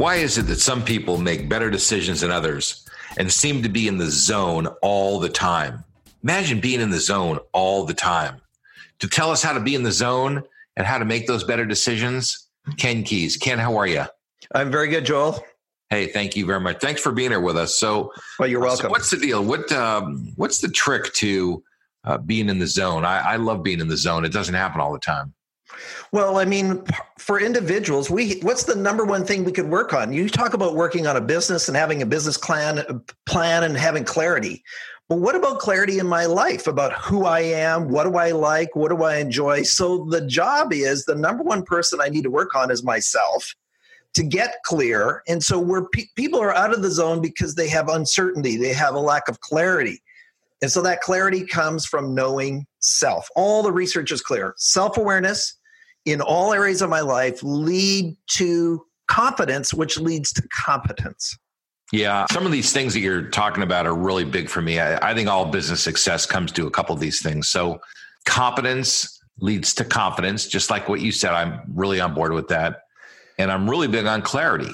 Why is it that some people make better decisions than others and seem to be in the zone all the time? Imagine being in the zone all the time. To tell us how to be in the zone and how to make those better decisions, Ken Keis. Ken, how are you? I'm very good, Joel. Hey, thank you very much. Thanks for being here with us. So, well, you're welcome. So what's the deal? What um, what's the trick to uh, being in the zone? I, I love being in the zone. It doesn't happen all the time. Well, I mean, for individuals, we what's the number one thing we could work on? You talk about working on a business and having a business plan uh, plan and having clarity. But what about clarity in my life about who I am? What do I like? What do I enjoy? So the job is the number one person I need to work on is myself to get clear. And so where pe- people are out of the zone because they have uncertainty, they have a lack of clarity. And so that clarity comes from knowing self. All the research is clear. Self awareness in all areas of my life lead to confidence, which leads to competence. Yeah, some of these things that you're talking about are really big for me. I, I think all business success comes to a couple of these things. So, competence leads to confidence, just like what you said. I'm really on board with that and I'm really big on clarity.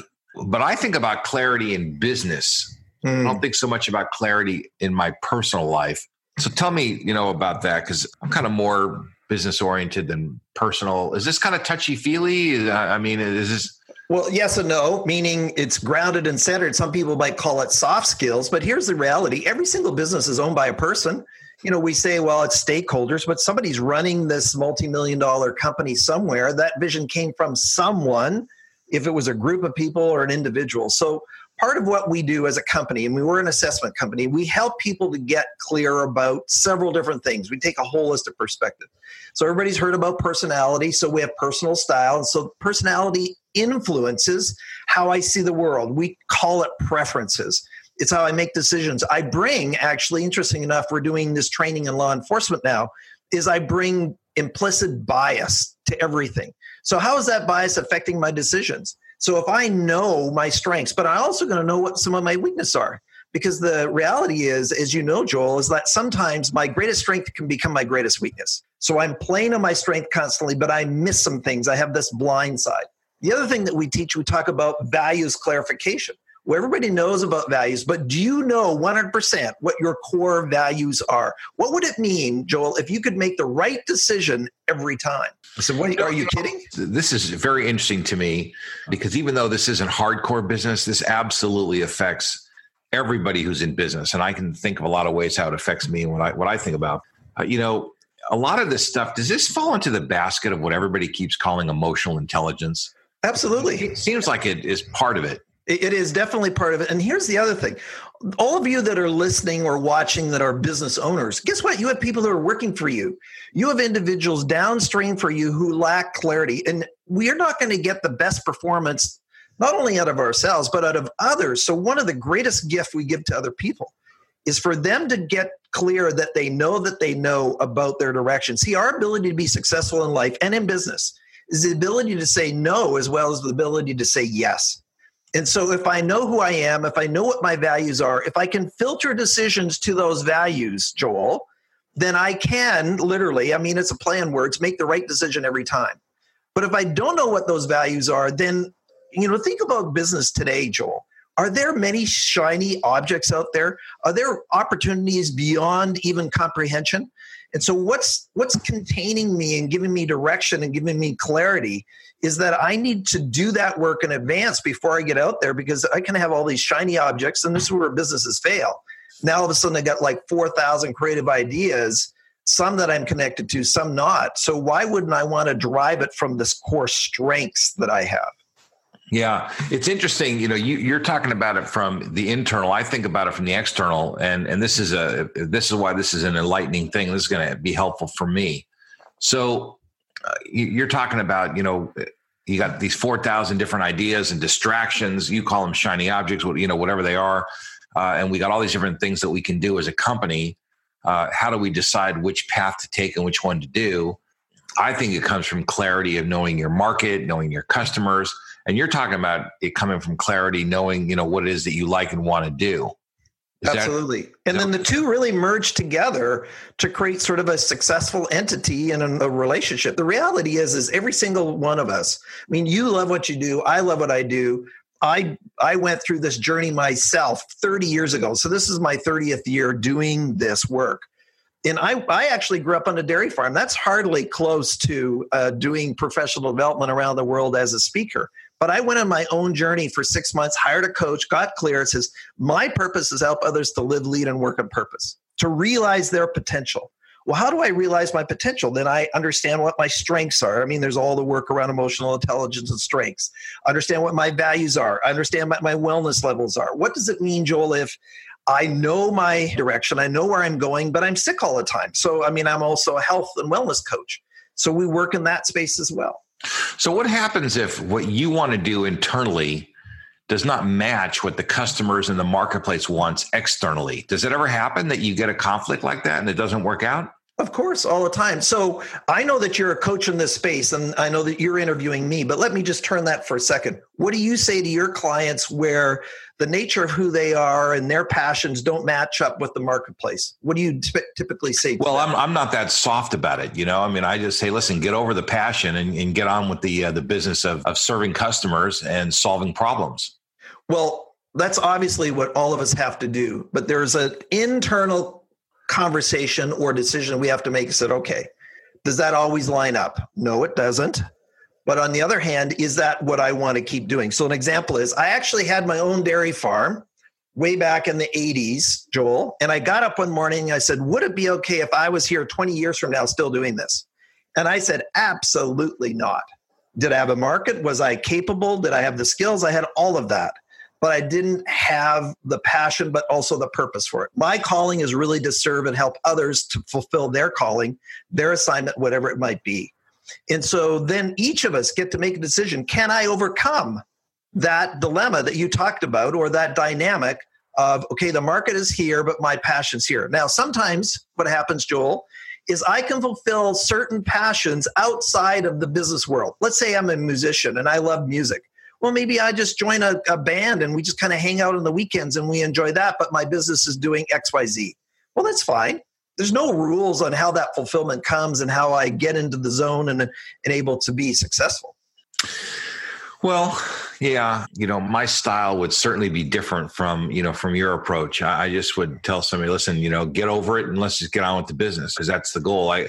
But I think about clarity in business. Mm. I don't hmm. think so much about clarity in my personal life. So tell me, you know, about that because I'm kind of more business oriented than personal. Is this kind of touchy feely? I mean, is this? Well, yes and no, meaning it's grounded and centered. Some people might call it soft skills, but here's the reality every single business is owned by a person. You know, we say, well, it's stakeholders, but somebody's running this multi million dollar company somewhere. That vision came from someone if it was a group of people or an individual. So part of what we do as a company, and we were an assessment company, we help people to get clear about several different things. We take a holistic perspective. So everybody's heard about personality. So we have personal style. And so personality influences how I see the world. We call it preferences. It's how I make decisions. I bring, actually, interesting enough, we're doing this training in law enforcement now, is I bring implicit bias to everything. So, how is that bias affecting my decisions? So, if I know my strengths, but I'm also going to know what some of my weaknesses are, because the reality is, as you know, Joel, is that sometimes my greatest strength can become my greatest weakness. So, I'm playing on my strength constantly, but I miss some things. I have this blind side. The other thing that we teach, we talk about values clarification well, everybody knows about values, but do you know 100% what your core values are? What would it mean, Joel, if you could make the right decision every time? So, what, are you kidding? This is very interesting to me because even though this isn't hardcore business, this absolutely affects everybody who's in business. And I can think of a lot of ways how it affects me and what I, what I think about. Uh, you know, a lot of this stuff, does this fall into the basket of what everybody keeps calling emotional intelligence? Absolutely. It seems like it is part of it. It is definitely part of it. And here's the other thing all of you that are listening or watching that are business owners, guess what? You have people that are working for you. You have individuals downstream for you who lack clarity. And we are not going to get the best performance, not only out of ourselves, but out of others. So, one of the greatest gifts we give to other people is for them to get clear that they know that they know about their direction. See, our ability to be successful in life and in business is the ability to say no as well as the ability to say yes. And so, if I know who I am, if I know what my values are, if I can filter decisions to those values, Joel, then I can literally, I mean, it's a play on words, make the right decision every time. But if I don't know what those values are, then, you know, think about business today, Joel. Are there many shiny objects out there? Are there opportunities beyond even comprehension? And so what's what's containing me and giving me direction and giving me clarity is that I need to do that work in advance before I get out there because I can have all these shiny objects and this is where businesses fail. Now all of a sudden I got like 4,000 creative ideas, some that I'm connected to, some not. So why wouldn't I want to drive it from this core strengths that I have? Yeah, it's interesting. You know, you, are talking about it from the internal. I think about it from the external, and and this is a this is why this is an enlightening thing. This is going to be helpful for me. So, uh, you're talking about you know you got these four thousand different ideas and distractions. You call them shiny objects, you know, whatever they are, uh, and we got all these different things that we can do as a company. Uh, how do we decide which path to take and which one to do? I think it comes from clarity of knowing your market, knowing your customers and you're talking about it coming from clarity knowing you know what it is that you like and want to do is Absolutely. That, and then the two really merge together to create sort of a successful entity and a, a, relationship. The reality is, is every single one of us, I mean, you love what you do. I love what I do. I, I went through this journey myself 30 years ago. So this is my 30th year doing this work. And I, I actually grew up on a dairy farm. That's hardly close to uh, doing professional development around the world as a speaker. But I went on my own journey for six months, hired a coach, got clear. It says, My purpose is help others to live, lead, and work on purpose, to realize their potential. Well, how do I realize my potential? Then I understand what my strengths are. I mean, there's all the work around emotional intelligence and strengths. Understand what my values are. I understand what my wellness levels are. What does it mean, Joel, if I know my direction, I know where I'm going, but I'm sick all the time? So, I mean, I'm also a health and wellness coach. So we work in that space as well. So, what happens if what you want to do internally does not match what the customers in the marketplace wants externally? Does it ever happen that you get a conflict like that and it doesn't work out? Of course, all the time. So I know that you're a coach in this space and I know that you're interviewing me, but let me just turn that for a second. What do you say to your clients where the nature of who they are and their passions don't match up with the marketplace? What do you t- typically say? well, I'm, I'm not that soft about it. You know, I mean, I just say, listen, get over the passion and, and get on with the, uh, the business of, of serving customers and solving problems. Well, that's obviously what all of us have to do, but there's an internal conversation or decision we have to make said okay does that always line up? No it doesn't. But on the other hand is that what i want to keep doing? So an example is i actually had my own dairy farm way back in the 80s joel and i got up one morning and i said would it be okay if i was here 20 years from now still doing this? And i said absolutely not. Did i have a market? Was i capable? Did i have the skills? I had all of that but I didn't have the passion, but also the purpose for it. My calling is really to serve and help others to fulfill their calling, their assignment, whatever it might be. And so then each of us get to make a decision can I overcome that dilemma that you talked about or that dynamic of, okay, the market is here, but my passion's here? Now, sometimes what happens, Joel, is I can fulfill certain passions outside of the business world. Let's say I'm a musician and I love music well, maybe I just join a, a band and we just kind of hang out on the weekends and we enjoy that, but my business is doing XYZ. Well, that's fine. There's no rules on how that fulfillment comes and how I get into the zone and, and able to be successful. Well, yeah, you know, my style would certainly be different from, you know, from your approach. I, I just would tell somebody, listen, you know, get over it and let's just get on with the business because that's the goal. I,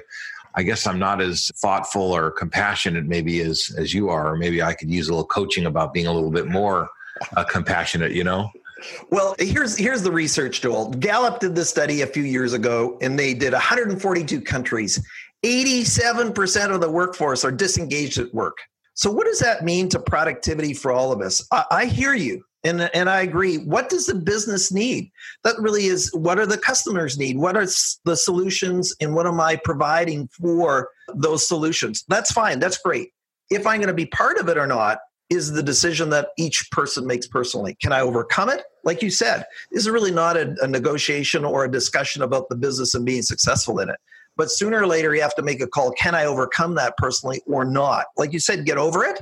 I guess I'm not as thoughtful or compassionate maybe as as you are. Or maybe I could use a little coaching about being a little bit more uh, compassionate. You know. Well, here's here's the research, Joel. Gallup did this study a few years ago, and they did 142 countries. 87% of the workforce are disengaged at work. So, what does that mean to productivity for all of us? I, I hear you. And, and I agree. What does the business need? That really is what are the customers need? What are the solutions and what am I providing for those solutions? That's fine. That's great. If I'm going to be part of it or not is the decision that each person makes personally. Can I overcome it? Like you said, this is really not a, a negotiation or a discussion about the business and being successful in it. But sooner or later, you have to make a call. Can I overcome that personally or not? Like you said, get over it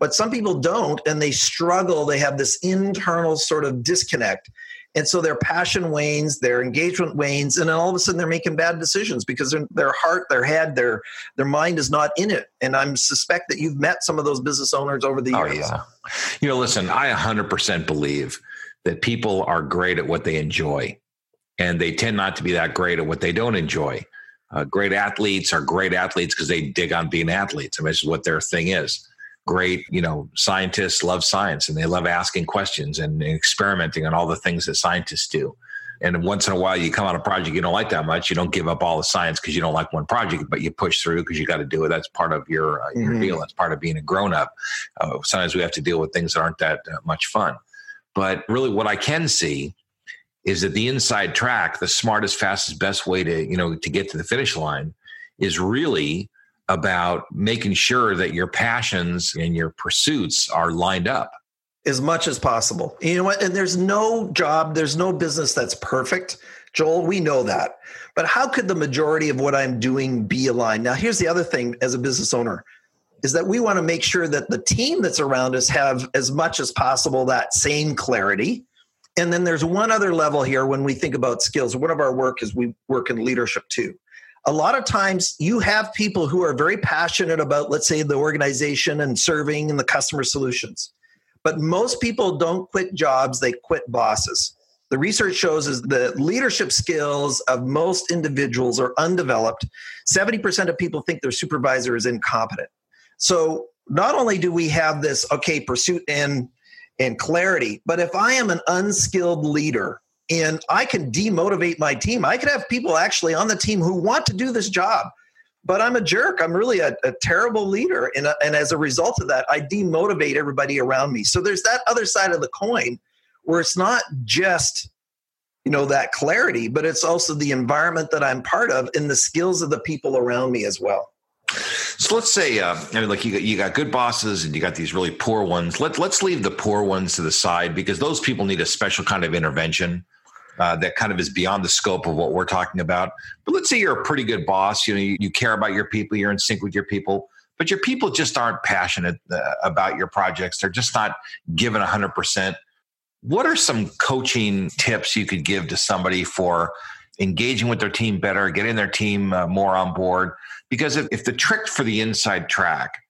but some people don't and they struggle they have this internal sort of disconnect And so their passion wanes, their engagement wanes, and then all of a sudden they're making bad decisions because their heart, their head, their their mind is not in it. And I'm suspect that you've met some of those business owners over the years. Oh yeah. You know, listen, I 100% believe that people are great at what they enjoy, and they tend not to be that great at what they don't enjoy. Uh, great athletes are great athletes because they dig on being athletes. I mean, this is what their thing is great, you know, scientists love science and they love asking questions and, experimenting on all the things that scientists do. And once in a while, you come on a project you don't like that much. You don't give up all the science because you don't like one project, but you push through because you got to do it. That's part of your uh, your mm-hmm. deal. That's part of being a grown up. Uh, sometimes we have to deal with things that aren't that uh, much fun. But really, what I can see is that the inside track, the smartest, fastest, best way to you know to get to the finish line, is really about making sure that your passions and your pursuits are lined up as much as possible. You know what? And there's no job, there's no business that's perfect. Joel, we know that. But how could the majority of what I'm doing be aligned? Now, here's the other thing as a business owner is that we want to make sure that the team that's around us have as much as possible that same clarity. And then there's one other level here when we think about skills. One of our work is we work in leadership too a lot of times you have people who are very passionate about, let's say, the organization and serving and the customer solutions. But most people don't quit jobs, they quit bosses. The research shows is the leadership skills of most individuals are undeveloped. 70% of people think their supervisor is incompetent. So not only do we have this, okay, pursuit and and clarity, but if I am an unskilled leader and I can demotivate my team. I could have people actually on the team who want to do this job, but I'm a jerk. I'm really a, a terrible leader. And, uh, and as a result of that, I demotivate everybody around me. So there's that other side of the coin where it's not just you know that clarity but it's also the environment that i'm part of and the skills of the people around me as well so let's say, uh, I mean, like you got, you got good bosses and you got these really poor ones. Let, let's leave the poor ones to the side because those people need a special kind of intervention uh, that kind of is beyond the scope of what we're talking about. But let's say you're a pretty good boss. You know, you, you care about your people. You're in sync with your people. But your people just aren't passionate uh, about your projects. They're just not given 100%. What are some coaching tips you could give to somebody for engaging with their team better, getting their team uh, more on board? Because if, if the trick for the inside track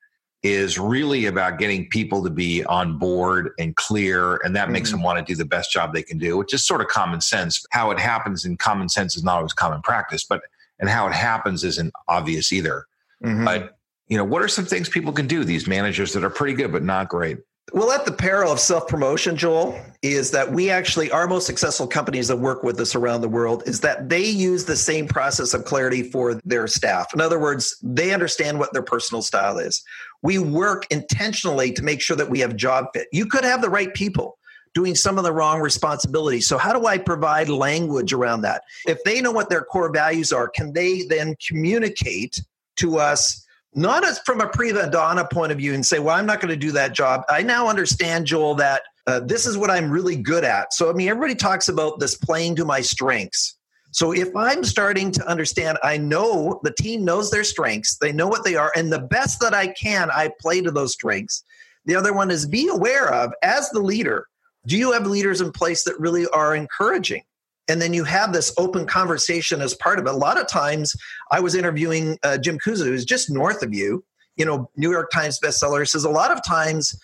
is really about getting people to be on board and clear and that mm-hmm. makes them want to do the best job they can do which is sort of common sense how it happens in common sense is not always common practice but and how it happens isn't obvious either mm-hmm. but you know what are some things people can do these managers that are pretty good but not great well, at the peril of self promotion, Joel, is that we actually, our most successful companies that work with us around the world, is that they use the same process of clarity for their staff. In other words, they understand what their personal style is. We work intentionally to make sure that we have job fit. You could have the right people doing some of the wrong responsibilities. So, how do I provide language around that? If they know what their core values are, can they then communicate to us? Not as from a prima donna point of view and say, well, I'm not going to do that job. I now understand, Joel, that uh, this is what I'm really good at. So, I mean, everybody talks about this playing to my strengths. So if I'm starting to understand, I know the team knows their strengths, they know what they are, and the best that I can, I play to those strengths. The other one is be aware of, as the leader, do you have leaders in place that really are encouraging? And then you have this open conversation as part of it. A lot of times, I was interviewing uh, Jim Kouzes, who's just north of you, you know, New York Times bestseller, says a lot of times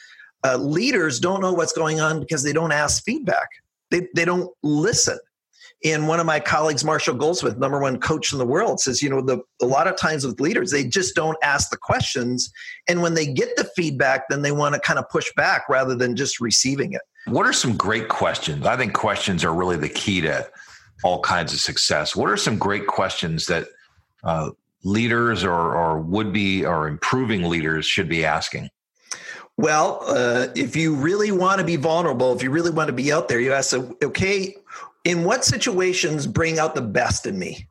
uh, leaders don't know what's going on because they don't ask feedback. They, they don't listen. And one of my colleagues, Marshall Goldsmith, number one coach in the world, says, you know, the, a lot of times with leaders, they just don't ask the questions. And when they get the feedback, then they want to kind of push back rather than just receiving it. What are some great questions? I think questions are really the key to all kinds of success. What are some great questions that uh, leaders or, or would be or improving leaders should be asking? Well, uh, if you really want to be vulnerable, if you really want to be out there, you ask, okay, in what situations bring out the best in me?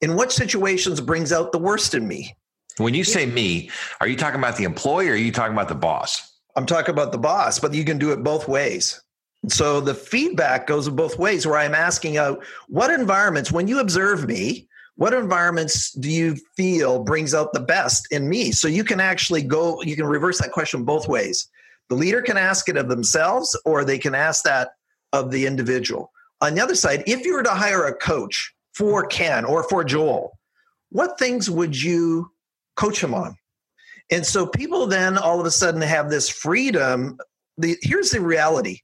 In what situations brings out the worst in me? When you say me, are you talking about the employee or are you talking about the boss? I'm talking about the boss, but you can do it both ways. So the feedback goes both ways where I'm asking out what environments, when you observe me, what environments do you feel brings out the best in me? So you can actually go, you can reverse that question both ways. The leader can ask it of themselves or they can ask that of the individual. on the other side, if you were to hire a coach for Ken or for Joel, what things would you coach him on? And so people then all of a sudden have this freedom. The, here's the reality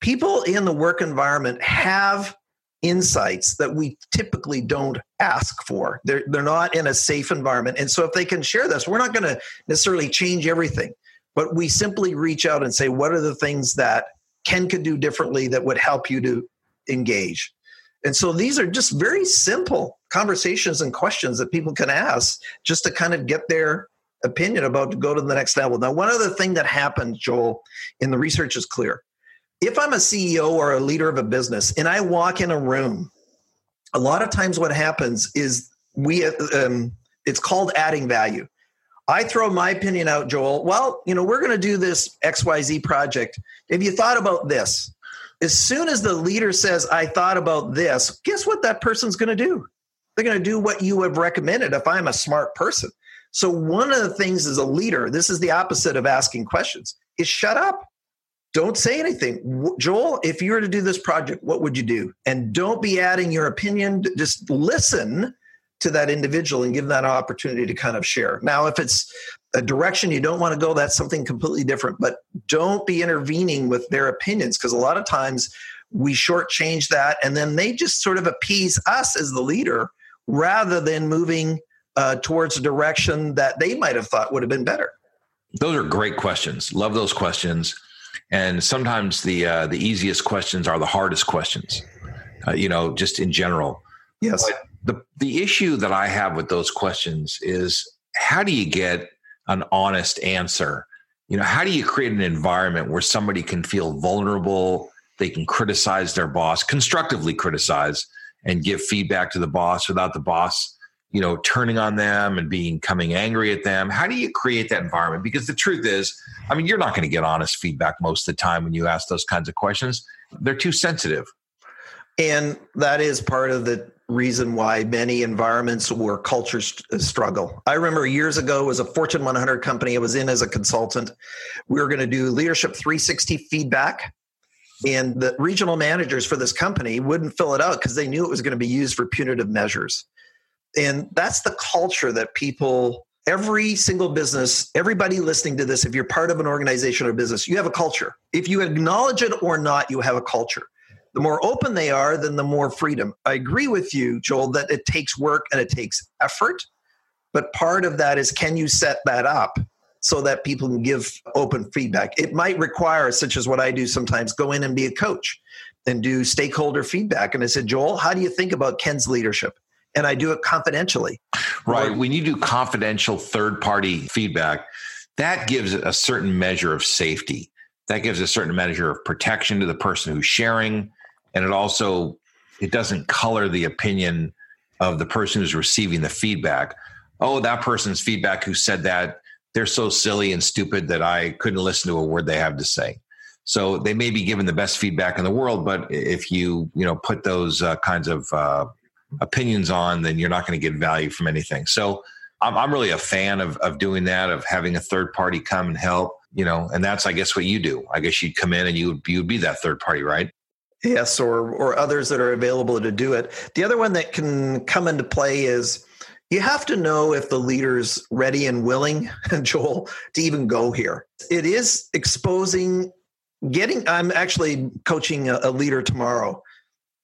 people in the work environment have insights that we typically don't ask for. They're, they're not in a safe environment. And so if they can share this, we're not going to necessarily change everything, but we simply reach out and say, what are the things that Ken could do differently that would help you to engage? And so these are just very simple conversations and questions that people can ask just to kind of get their opinion about to go to the next level. Now, one other thing that happens, Joel, in the research is clear if I'm a CEO or a leader of a business and I walk in a room, a lot of times what happens is we um, it's called adding value. I throw my opinion out, Joel. Well, you know, we're going to do this XYZ project. Have you thought about this? As soon as the leader says, I thought about this, guess what that person's going to do? They're going to do what you have recommended if I'm a smart person. So, one of the things as a leader, this is the opposite of asking questions, is shut up don't say anything. Joel, if you were to do this project, what would you do? And don't be adding your opinion. Just listen to that individual and give that opportunity to kind of share. Now, if it's a direction you don't want to go, that's something completely different. But don't be intervening with their opinions because a lot of times we shortchange that and then they just sort of appease us as the leader rather than moving uh, towards a direction that they might have thought would have been better. Those are great questions. Love those questions and sometimes the uh, the easiest questions are the hardest questions uh, you know just in general yes but the the issue that i have with those questions is how do you get an honest answer you know how do you create an environment where somebody can feel vulnerable they can criticize their boss constructively criticize and give feedback to the boss without the boss you know turning on them and being coming angry at them. How do you create that environment? Because the truth is i mean you're not going to get honest feedback most of the time when you ask those kinds of questions. They're too sensitive. And that is part of the reason why many environments where cultures uh, struggle. I remember years ago was a fortune 100 company. I was in as a consultant. We were going to do leadership 360 feedback and the regional managers for this company wouldn't fill it out because they knew it was going to be used for punitive measures and that's the culture that people, every single business, everybody listening to this, if you're part of an organization or business, you have a culture. If you acknowledge it or not, you have a culture. The more open they are, then the more freedom. I agree with you, Joel, that it takes work and it takes effort. But part of that is can you set that up so that people can give open feedback? It might require, such as what I do sometimes, go in and be a coach and do stakeholder feedback. And I said, Joel, how do you think about Ken's leadership? And I do it confidentially. Right. When you do confidential third party feedback, that gives a certain measure of safety. That gives a certain measure of protection to the person who's sharing. And it also it doesn't color the opinion of the person who's receiving the feedback. Oh, that person's feedback who said that, they're so silly and stupid that I couldn't listen to a word they have to say. So they may be given the best feedback in the world, but if you you know put those uh, kinds of uh, opinions on, then you're not going to get value from anything. So I'm, I'm really a fan of, of doing that, of having a third party come and help, you know, and that's, I guess, what you do. I guess you'd come in and you would, you would be that third party, right? Yes, or or others that are available to do it. The other one that can come into play is you have to know if the leader's ready and willing, Joel, to even go here. It is exposing, getting. I'm actually coaching a, a leader tomorrow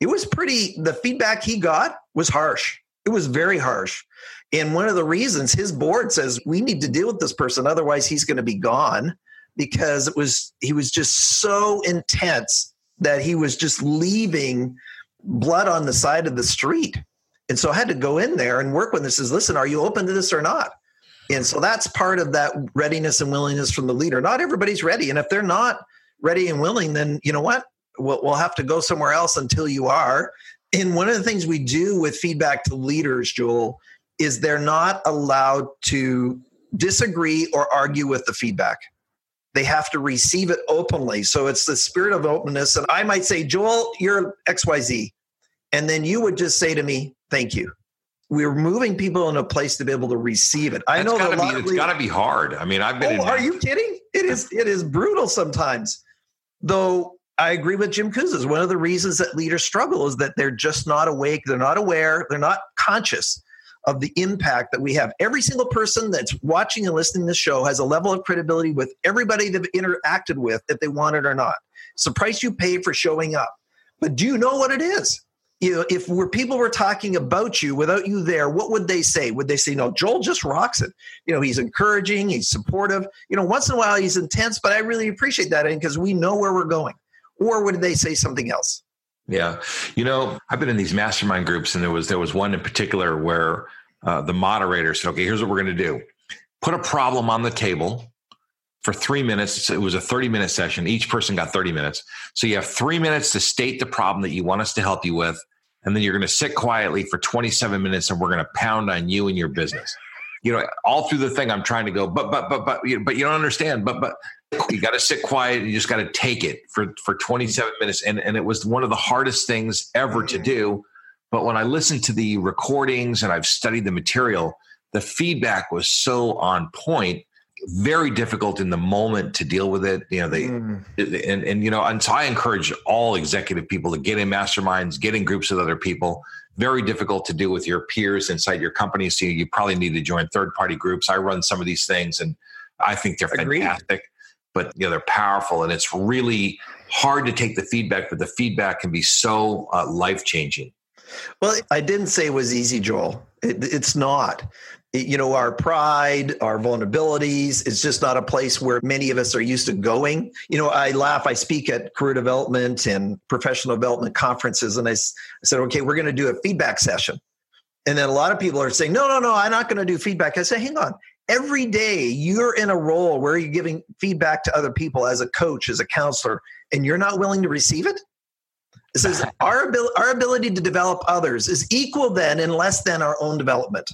it was pretty the feedback he got was harsh. It was very harsh. And one of the reasons his board says we need to deal with this person otherwise he's going to be gone because it was he was just so intense that he was just leaving blood on the side of the street. And so i had to go in there and work with this says listen are you open to this or not? And so that's part of that readiness and willingness from the leader. Not everybody's ready. And if they're not ready and willing then you know what we'll, we'll have to go somewhere else until you are. And one of the things we do with feedback to leaders, Joel, is they're not allowed to disagree or argue with the feedback. They have to receive it openly. So it's the spirit of openness. And I might say, Joel, you're XYZ. And then you would just say to me, thank you. We're moving people in a place to be able to receive it. I That's know gotta be, it's got to be hard. I mean, I've been. Oh, are you kidding? It is. It is brutal sometimes. Though I agree with Jim Kouzes. One of the reasons that leaders struggle is that they're just not awake, they're not aware, they're not conscious of the impact that we have. Every single person that's watching and listening to this show has a level of credibility with everybody they've interacted with, if they want it or not. It's the price you pay for showing up. But do you know what it is? You know, if were people were talking about you without you there, what would they say? Would they say, "No, Joel just rocks it"? You know, he's encouraging, he's supportive. You know, once in a while he's intense, but I really appreciate that because we know where we're going. Or would they say something else? Yeah, you know, I've been in these mastermind groups, and there was there was one in particular where uh, the moderator said, "Okay, here's what we're going to do: put a problem on the table for three minutes. It was a 30 minute session. Each person got 30 minutes. So you have three minutes to state the problem that you want us to help you with. And then you're going to sit quietly for 27 minutes and we're going to pound on you and your business. You know, all through the thing, I'm trying to go, but, but, but, but, but you don't understand. But, but you got to sit quiet. You just got to take it for, for 27 minutes. And, and it was one of the hardest things ever to do. But when I listened to the recordings and I've studied the material, the feedback was so on point very difficult in the moment to deal with it. You know, they mm. and and you know, and so I encourage all executive people to get in masterminds, get in groups with other people. Very difficult to do with your peers inside your company. So you probably need to join third party groups. I run some of these things, and I think they're Agreed. fantastic. But you know, they're powerful, and it's really hard to take the feedback. But the feedback can be so uh, life changing. Well, I didn't say it was easy, Joel. It, it's not you know our pride our vulnerabilities it's just not a place where many of us are used to going you know i laugh i speak at career development and professional development conferences and i, I said okay we're going to do a feedback session and then a lot of people are saying no no no i'm not going to do feedback i say hang on every day you're in a role where you're giving feedback to other people as a coach as a counselor and you're not willing to receive it it says our, abil- our ability to develop others is equal then and less than our own development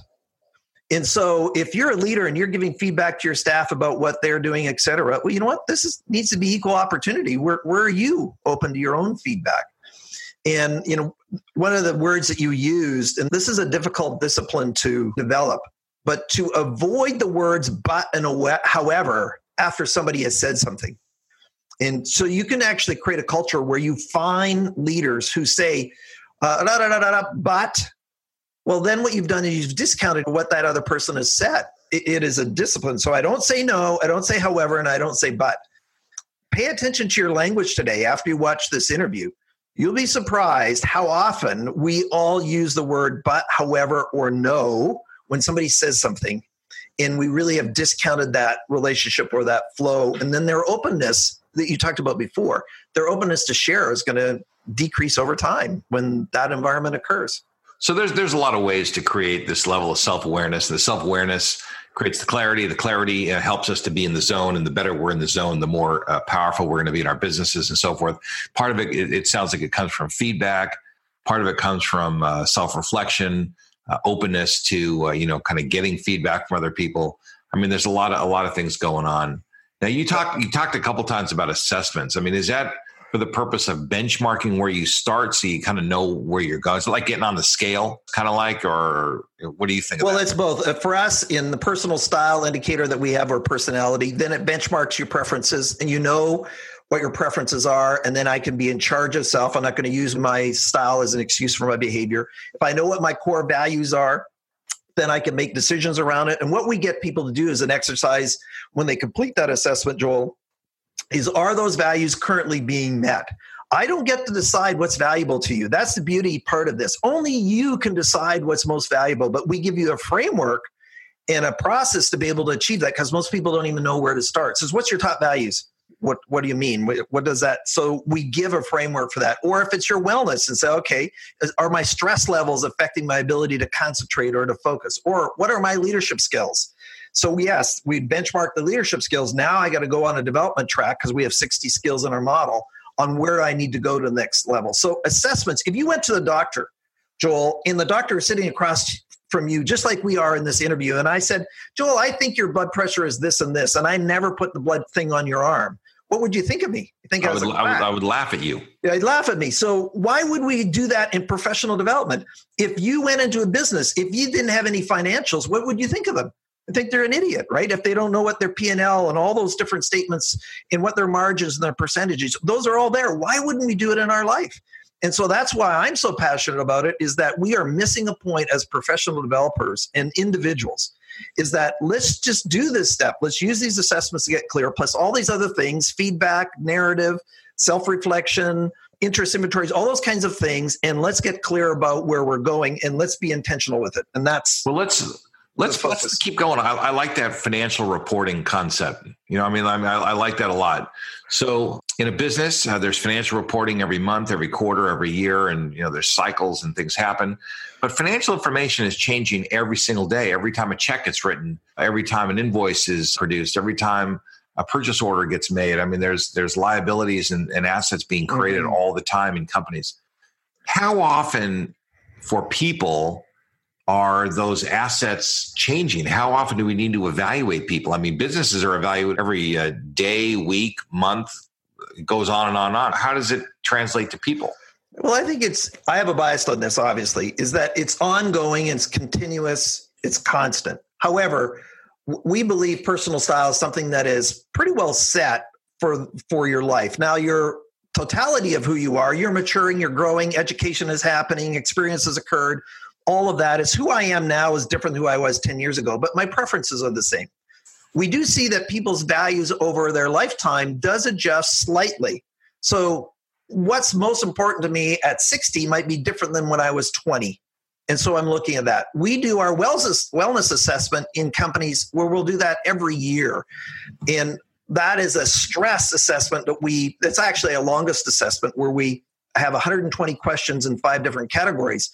and so if you're a leader and you're giving feedback to your staff about what they're doing, et cetera, well, you know what? This is, needs to be equal opportunity. Where, where are you open to your own feedback? And, you know, one of the words that you used, and this is a difficult discipline to develop, but to avoid the words but and however after somebody has said something. And so you can actually create a culture where you find leaders who say, uh, da, da, da, but well, then what you've done is you've discounted what that other person has said. it, it is a discipline. So I don't say no, I don't say however, and I don't say but. Pay attention to your language today after you watch this interview. You'll be surprised how often we all use the word but, however, or no when somebody says something. And we really have discounted that relationship or that flow. And then their openness that you talked about before, their openness to share is going to decrease over time when that environment occurs. So there's there's a lot of ways to create this level of self awareness. The self awareness creates the clarity. The clarity uh, helps us to be in the zone, and the better we're in the zone, the more uh, powerful we're going to be in our businesses and so forth. Part of it, it, it sounds like it comes from feedback. Part of it comes from uh, self reflection, uh, openness to uh, you know, kind of getting feedback from other people. I mean, there's a lot of a lot of things going on. Now, you talked you talked a couple times about assessments. I mean, is that for the purpose of benchmarking where you start so you kind of know where you're going. It's like getting on the scale, kind of like, or what do you think? Well, it's both. Uh, for us, in the personal style indicator that we have or personality, then it benchmarks your preferences and you know what your preferences are. And then I can be in charge of self. I'm not going to use my style as an excuse for my behavior. If I know what my core values are, then I can make decisions around it. And what we get people to do is an exercise when they complete that assessment, Joel, is are those values currently being met? I don't get to decide what's valuable to you. That's the beauty part of this. Only you can decide what's most valuable, but we give you a framework and a process to be able to achieve that because most people don't even know where to start. So, what's your top values? What What do you mean? What does that? So, we give a framework for that. Or if it's your wellness and say, okay, are my stress levels affecting my ability to concentrate or to focus? Or what are my leadership skills? So yes, we benchmark the leadership skills. Now I got to go on a development track because we have 60 skills in our model on where I need to go to the next level. So assessments, if you went to the doctor, Joel, and the doctor is sitting across from you, just like we are in this interview, and I said, Joel, I think your blood pressure is this and this, and I never put the blood thing on your arm. What would you think of me? You think I, I would, I, would, ah. I would laugh at you. Yeah, I'd laugh at me. So why would we do that in professional development? If you went into a business, if you didn't have any financials, what would you think of them? I think they're an idiot, right? If they don't know what their P&L and all those different statements and what their margins and their percentages, those are all there. Why wouldn't we do it in our life? And so that's why I'm so passionate about it is that we are missing a point as professional developers and individuals is that let's just do this step. Let's use these assessments to get clear, plus all these other things feedback, narrative, self reflection, interest inventories, all those kinds of things. And let's get clear about where we're going and let's be intentional with it. And that's well, let's. Let's, let's keep going. I, I, like that financial reporting concept. You know, I mean, I, mean, I, I like that a lot. So, in a business, uh, there's financial reporting every month, every quarter, every year, and you know, there's cycles and things happen. But financial information is changing every single day. Every time a check gets written, every time an invoice is produced, every time a purchase order gets made. I mean, there's there's liabilities and, and assets being created mm-hmm. all the time in companies. How often for people are those assets changing? How often do we need to evaluate people? I mean, businesses are evaluated every uh, day, week, month, it goes on and on and on. How does it translate to people? Well, I think it's, I have a bias on this, obviously, is that it's ongoing, it's continuous, it's constant. However, we believe personal style is something that is pretty well set for for your life. Now, your totality of who you are, you're maturing, you're growing, education is happening, experience has occurred. All of that is who I am now is different than who I was 10 years ago, but my preferences are the same. We do see that people's values over their lifetime does adjust slightly. So what's most important to me at 60 might be different than when I was 20. And so I'm looking at that. We do our wellness, wellness assessment in companies where we'll do that every year. And that is a stress assessment that we, it's actually a longest assessment where we have 120 questions in five different categories.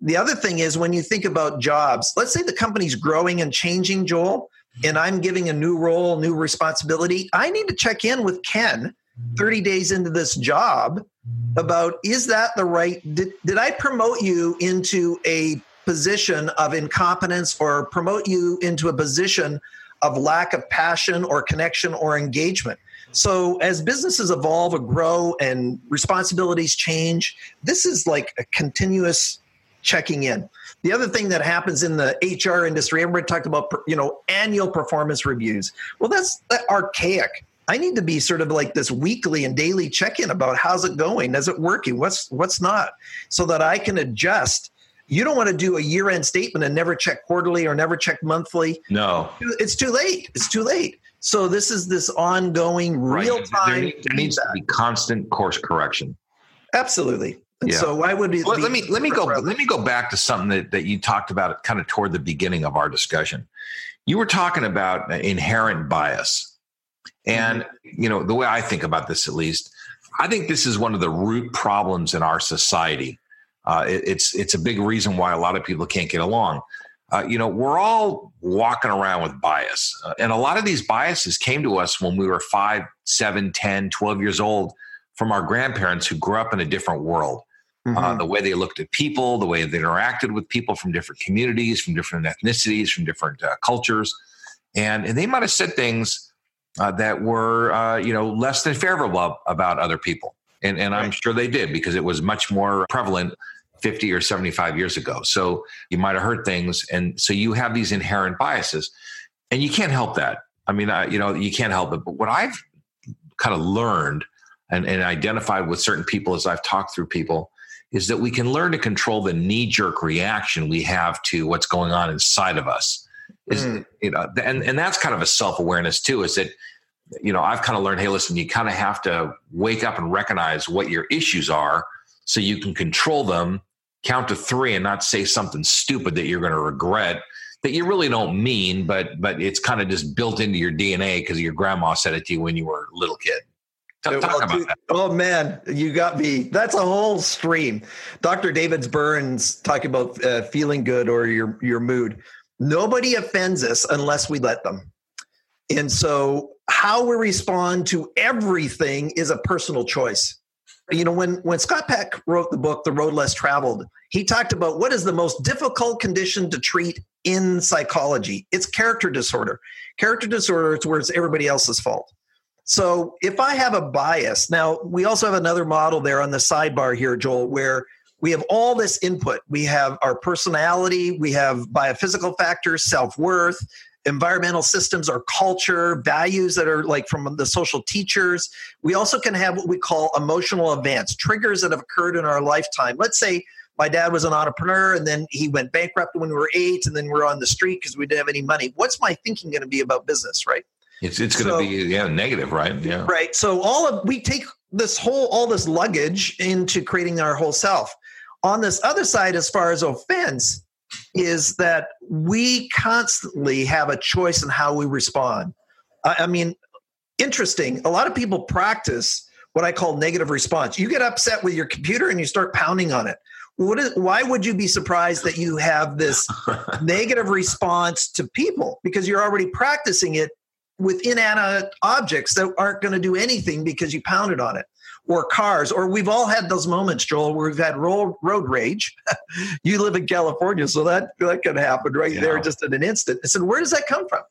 The other thing is when you think about jobs, let's say the company's growing and changing, Joel, mm-hmm. and I'm giving a new role, new responsibility. I need to check in with Ken mm-hmm. 30 days into this job mm-hmm. about is that the right did, did i promote you into a position of incompetence or promote you into a position of lack of passion or connection or engagement? So as businesses evolve and grow and responsibilities change this is like a continuous checking in the other thing that happens in the hr industry everybody talked about you know annual performance reviews well that's uh, archaic I need to be sort of like this weekly and daily check-in about how's it going? Is it working? What's what's not? So that I can adjust. You don't want to do a year-end statement and never check quarterly or never check monthly. No. It's too late. It's too late. So this is this ongoing real time. There, there needs to be constant course correction. Absolutely. And yeah. so why would it well, let me let me go let me go back to something that, that you talked about kind of toward the beginning of our discussion. You were talking about inherent bias and, mm-hmm. you know, the way I think about this, at least, I think this is one of the root problems in our society. Uh, it, it's it's a big reason why a lot of people can't get along. Uh, you know, we're all walking around with bias. Uh, and a lot of these biases came to us when we were 5, 7, 10, 12 years old from our grandparents who grew up in a different world. Uh, mm-hmm. the way they looked at people, the way they interacted with people from different communities, from different ethnicities, from different uh, cultures. And, and they might have said things uh, that were uh, you know less than favorable about other people. And, and i'm sure they did because it was much more prevalent 50 or 75 years ago. So you might have heard things and so you have these inherent biases and you can't help that. I mean I, you know you can't help it. But what i've kind of learned and, and identified with certain people as i've talked through people is that we can learn to control the knee-jerk reaction we have to what's going on inside of us is mm. you know and and that's kind of a self-awareness too is that you know i've kind of learned hey listen you kind of have to wake up and recognize what your issues are so you can control them count to three and not say something stupid that you're going to regret that you really don't mean but but it's kind of just built into your dna because your grandma said it to you when you were a little kid Talk, talk well, dude, oh man, you got me. That's a whole stream. Dr. David Burns talking about uh, feeling good or your your mood. Nobody offends us unless we let them. And so, how we respond to everything is a personal choice. You know, when, when Scott Peck wrote the book, The Road Less Traveled, he talked about what is the most difficult condition to treat in psychology. It's character disorder. Character disorder is where it's everybody else's fault. So if I have a bias, now we also have another model there on the sidebar here, Joel, where we have all this input. We have our personality, we have biophysical factors, self worth, environmental systems, our culture, values that are like from the social teachers. We also can have what we call emotional events, triggers that have occurred in our lifetime. Let's say my dad was an entrepreneur and then he went bankrupt when we were eight and then we're on the street because we didn't have any money. What's my thinking going to be about business, right? It's it's going to so, be yeah negative, right? Yeah, right. So all of we take this whole all this luggage into creating our whole self. On this other side, as far as offense, is that we constantly have a choice in how we respond. I, I mean, interesting. A lot of people practice what I call negative response. You get upset with your computer and you start pounding on it. What is, why would you be surprised that you have this negative response to people? Because you're already practicing it with inanimate objects that aren't going to do anything because you pounded on it. Or cars or we've all had those moments joel where we've had road, road rage. You live in california so that that can happen right yeah. there just in an instant. I said where does that come from?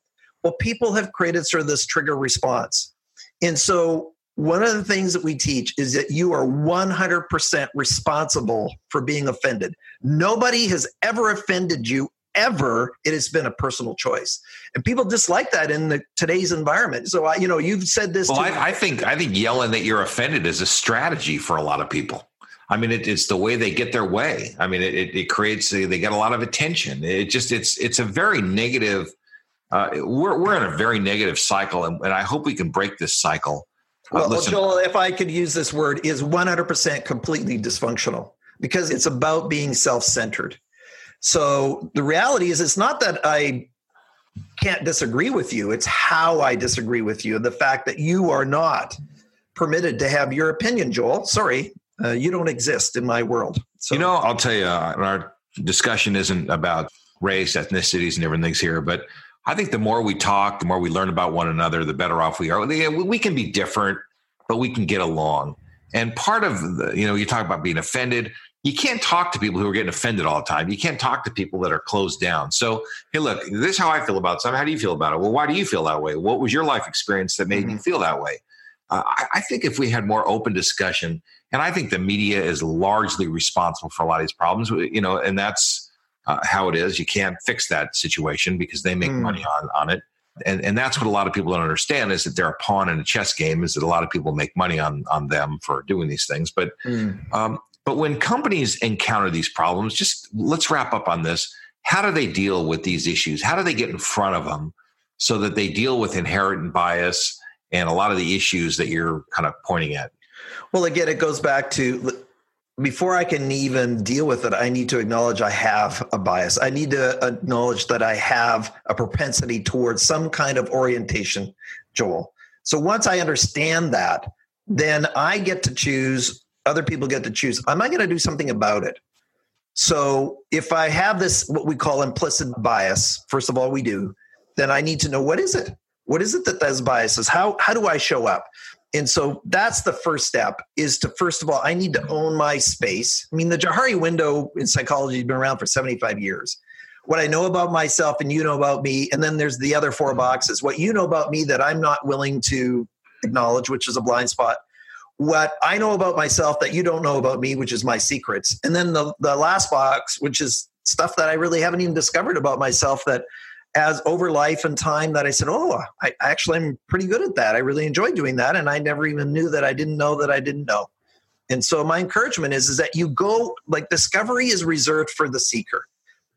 Well people have created sort of this trigger response. And so one of the things that we teach is that you are 100% responsible for being offended. Nobody has ever offended you ever it has been a personal choice. And people dislike that in the today's environment. So i you know you've said this well I, I, think i think yelling that you're offended is a strategy for a lot of people. I mean it, it's the way they get their way. I mean it, it, it creates they get a lot of attention. It just it's it's a very negative uh, we're, we're in a very negative cycle and, and i hope we can break this cycle. Uh, well, well joel if i could use this word is 100% completely dysfunctional because it's about being self-centered so the reality is, it's not that I can't disagree with you, it's how I disagree with you. The fact that you are not permitted to have your opinion, Joel. Sorry, uh, you don't exist in my world. So, you know, I'll tell you, uh, our discussion isn't about race, ethnicities, and everything's here, but I think the more we talk, the more we learn about one another, the better off we are. We can be different, but we can get along. And part of the, you know, you talk about being offended you can't talk to people who are getting offended all the time. You can't talk to people that are closed down. So, hey, look, this is how I feel about something. How do you feel about it? Well, why do you feel that way? What was your life experience that made mm-hmm. you feel that way? Uh, I, I, think if we had more open discussion, and I think the media is largely responsible for a lot of these problems, you know, and that's uh, how it is. You can't fix that situation because they make mm. money on, on it. And, and that's what a lot of people don't understand is that they're a pawn in a chess game is that a lot of people make money on, on them for doing these things. But mm. um, but when companies encounter these problems, just let's wrap up on this. How do they deal with these issues? How do they get in front of them so that they deal with inherent bias and a lot of the issues that you're kind of pointing at? Well, again, it goes back to before I can even deal with it, I need to acknowledge I have a bias. I need to acknowledge that I have a propensity towards some kind of orientation, Joel. So once I understand that, then I get to choose other people get to choose. Am I going to do something about it? So if I have this, what we call implicit bias, first of all, we do, then I need to know what is it? What is it that those biases? How, how do I show up? And so that's the first step is to, first of all, I need to own my space. I mean, the Johari window in psychology has been around for 75 years. What I know about myself and you know about me, and then there's the other four boxes. What you know about me that I'm not willing to acknowledge, which is a blind spot what I know about myself that you don't know about me, which is my secrets. And then the, the last box, which is stuff that I really haven't even discovered about myself that as over life and time that I said, oh, I actually I'm pretty good at that. I really enjoy doing that. And I never even knew that I didn't know that I didn't know. And so my encouragement is, is that you go like discovery is reserved for the seeker,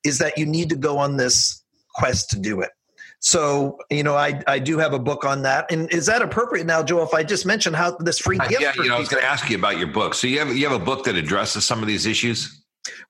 is that you need to go on this quest to do it. So, you know, I, I do have a book on that. And is that appropriate now, Joe, if I just mention how this free gift? Yeah, you know, I was going to ask you about your book. So you have, you have a book that addresses some of these issues?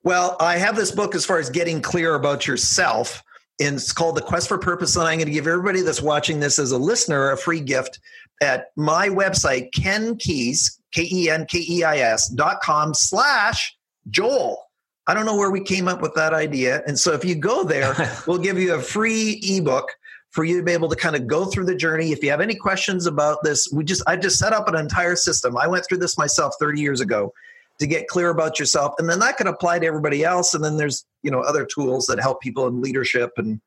Well, I have this book as far as getting clear about yourself. And it's called The Quest for Purpose. And I'm going to give everybody that's watching this as a listener a free gift at my website, Ken Keis, K-E-N-K-E-I-S dot com slash Joel. I don't know where we came up with that idea. And so if you go there, we'll give you a free ebook for you to be able to kind of go through the journey. If you have any questions about this, we just I just set up an entire system. I went through this myself 30 years ago to get clear about yourself. And then that can apply to everybody else. And then there's, you know, other tools that help people in leadership and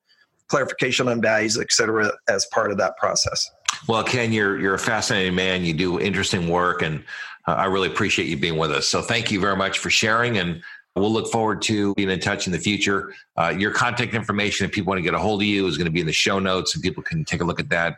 clarification on values, et cetera, as part of that process. Well, Ken, you're you're a fascinating man. You do interesting work, and uh, I really appreciate you being with us. So, thank you very much for sharing. And We'll look forward to being in touch in the future. Uh, your contact information, if people want to get a hold of you, is going to be in the show notes, and people can take a look at that.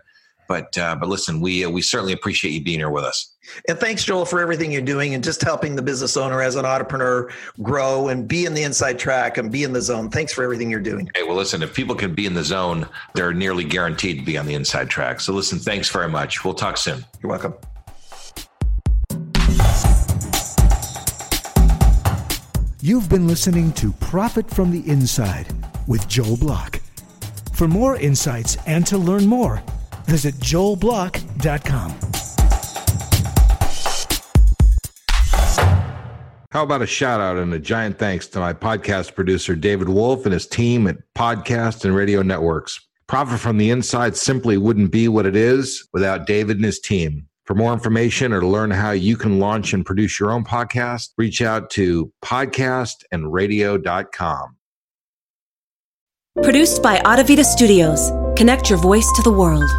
But uh, but listen, we uh, we certainly appreciate you being here with us. And thanks, Joel, for everything you're doing and just helping the business owner as an entrepreneur grow and be in the inside track and be in the zone. Thanks for everything you're doing. Hey, well, listen, if people can be in the zone, they're nearly guaranteed to be on the inside track. So listen, thanks very much. We'll talk soon. You're welcome. You've been listening to Profit from the Inside with Joel Block. For more insights and to learn more, visit joelblock.com. How about a shout out and a giant thanks to my podcast producer, David Wolf, and his team at Podcast and Radio Networks. Profit from the Inside simply wouldn't be what it is without David and his team. For more information or to learn how you can launch and produce your own podcast, reach out to podcastandradio.com. Produced by Audavita Studios. Connect your voice to the world.